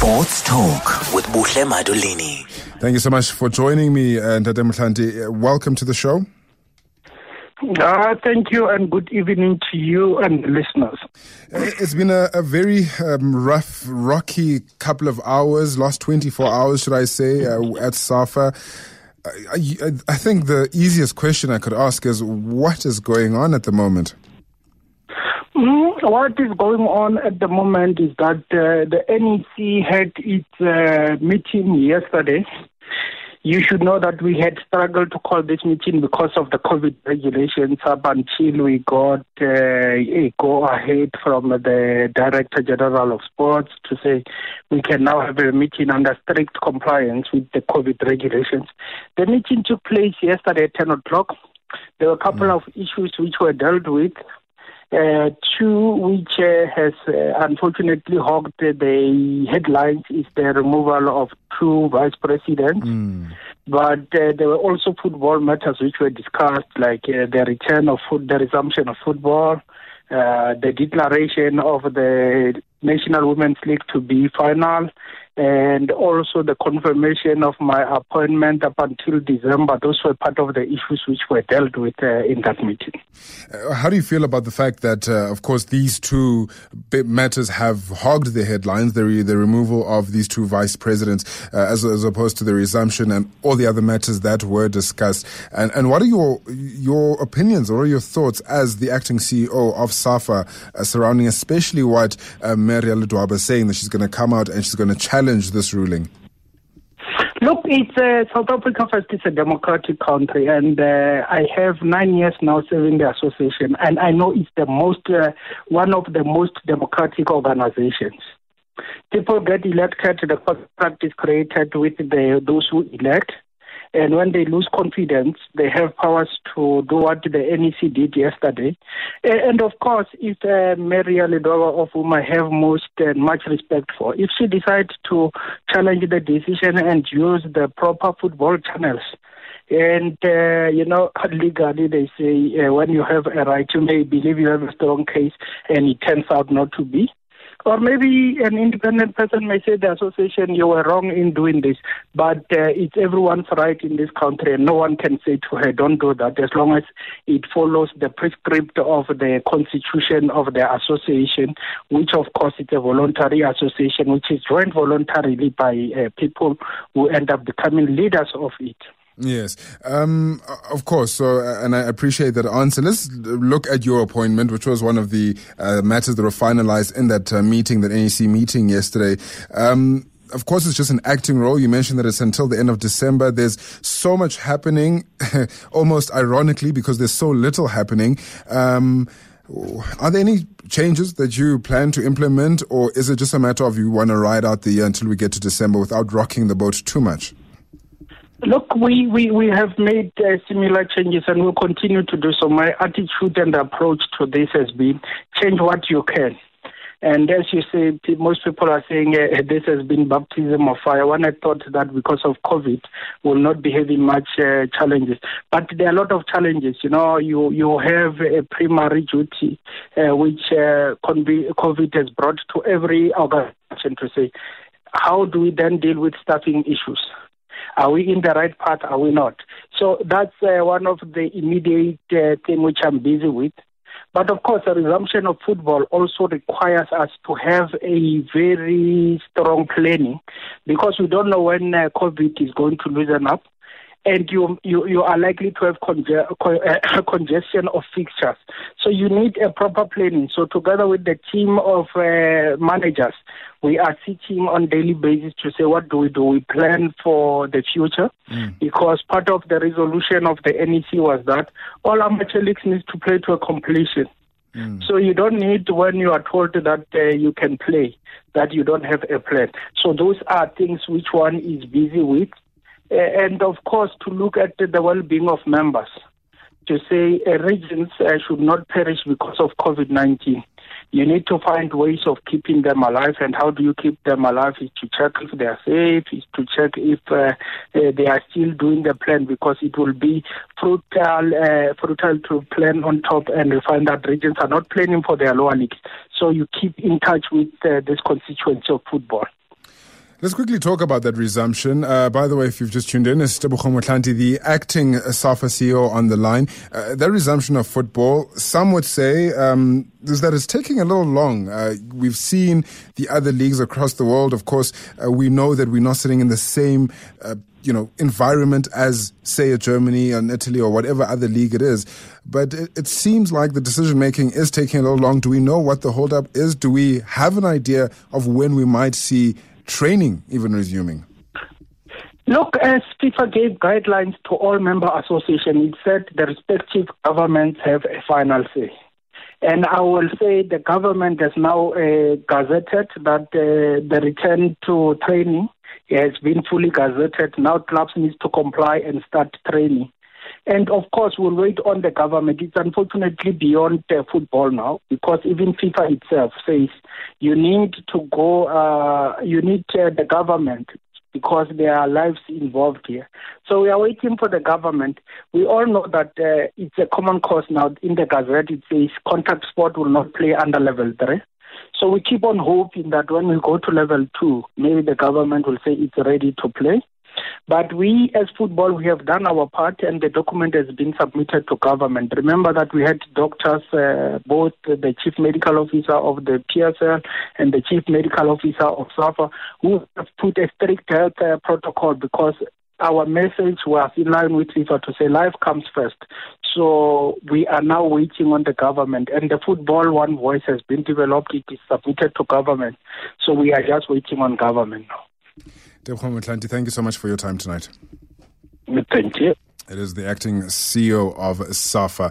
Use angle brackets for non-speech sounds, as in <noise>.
Sports Talk with Buhle Madulini. Thank you so much for joining me, uh, Ntate Motlanthe. Uh, Welcome to the show. Uh, thank you and good evening to you and the listeners. Uh, It's been a, a very um, rough, rocky couple of hours, last 24 hours, should I say, uh, at SAFA. I, I, I think the easiest question I could ask is what is going on at the moment? Mm, what is going on at the moment is that uh, the NEC had its uh, meeting yesterday. You should know that we had struggled to call this meeting because of the COVID regulations up until we got uh, a go ahead from the Director General of Sports to say we can now have a meeting under strict compliance with the COVID regulations. The meeting took place yesterday at 10 o'clock. There were a couple of issues which were dealt with. Uh, two which uh, has uh, unfortunately hogged the headlines is the removal of two vice presidents. But uh, there were also football matters which were discussed, like uh, the return of foot, the resumption of football, uh, the declaration of the National Women's League to be final, and also the confirmation of my appointment up until December. Those were part of the issues which were dealt with uh, in that meeting. Uh, How do you feel about the fact that, uh, of course, these two matters have hogged the headlines, the, re- the removal of these two vice presidents, uh, as, as opposed to the resumption and all the other matters that were discussed? And, and what are your your opinions or your thoughts as the acting CEO of SAFA uh, surrounding especially what uh, Maria Ledwaba is saying that she's going to come out and she's going to challenge this ruling? Look, it's uh, South Africa first is a democratic country, and uh, I have nine years now serving the association, and I know it's the most uh, one of the most democratic organizations. People get elected, the contract is created with the those who elect, and when they lose confidence, they have powers to do what the NEC did yesterday. And of course, if uh, Maria Ledwaba, of whom I have most and much respect for, if she decides to challenge the decision and use the proper football channels, and uh, you know, legally they say uh, when you have a right, you may believe you have a strong case, and it turns out not to be. Or maybe an independent person may say the association you were wrong in doing this, but uh, it's everyone's right in this country, and no one can say to her, "Don't do that." As long as it follows the prescript of the constitution of the association, which of course is a voluntary association, which is joined voluntarily by uh, people who end up becoming leaders of it. Yes, um, of course. So, and I appreciate that answer. Let's look at your appointment, which was one of the uh, matters that were finalized in that uh, meeting, that NEC meeting yesterday. Um, of course, it's just an acting role. You mentioned that it's until the end of December. There's so much happening, <laughs> almost ironically, because there's so little happening. Um, are there any changes that you plan to implement, or is it just a matter of you want to ride out the year until we get to December without rocking the boat too much? Look, we, we, we have made uh, similar changes and we'll continue to do so. My attitude and approach to this has been change what you can. And as you say, most people are saying uh, this has been baptism of fire. One had thought that because of COVID, we'll not be having much uh, challenges. But there are a lot of challenges. You know, you you have a primary duty uh, which uh, COVID has brought to every organization to say, how do we then deal with staffing issues? Are we in the right path? Are we not? So that's uh, one of the immediate uh, thing which I'm busy with. But of course, the resumption of football also requires us to have a very strong planning because we don't know when uh, COVID is going to loosen up. And you, you you are likely to have conge- co- uh, <coughs> congestion of fixtures, so you need a proper planning. So together with the team of uh, managers, we are sitting on daily basis to say what do we do. We plan for the future because part of the resolution of the NEC was that all amateur leagues need to play to a completion. So you don't need when you are told that uh, you can play that you don't have a plan. So those are things which one is busy with, and of course to look at the well-being of members. To say uh, regions uh, should not perish because of COVID-19. You need to find ways of keeping them alive, and how do you keep them alive? Is to check if they are safe, is to check if uh, uh, they are still doing the plan, because it will be fruitful, uh, fruitful to plan on top, and find that regions are not planning for their lower leagues. So you keep in touch with uh, this constituency of football. Let's quickly talk about that resumption. Uh, by the way, if you've just tuned in, it's Tebogo Motlanthe, the acting SAFA CEO on the line. Uh, that resumption of football, some would say, um, is that it's taking a little long. Uh, we've seen the other leagues across the world. Of course, uh, we know that we're not sitting in the same uh, you know, environment as, say, a Germany and Italy or whatever other league it is. But it, it seems like the decision making is taking a little long. Do we know what the holdup is? Do we have an idea of when we might see training even resuming? Look, as FIFA gave guidelines to all member associations, it said the respective governments have a final say. And I will say the government has now uh, gazetted that uh, the return to training has been fully gazetted. Now clubs need to comply and start training. And of course, we'll wait on the government. It's unfortunately beyond uh, football now because even FIFA itself says you need to go, uh, you need uh, the government because there are lives involved here. So we are waiting for the government. We all know that uh, it's a common cause now. In the Gazette, it says contact sport will not play under level three. So we keep on hoping that when we go to level two, maybe the government will say it's ready to play. But we, as football, we have done our part, and the document has been submitted to government. Remember that we had doctors, uh, both the chief medical officer of the PSL and the chief medical officer of SAFA, who have put a strict health uh, protocol because our message was in line with FIFA to say life comes first. So we are now waiting on the government, and the football one voice has been developed. It is submitted to government, so we are just waiting on government now. Tebogo Motlanthe, thank you so much for your time tonight. Thank you. It is the acting CEO of SAFA.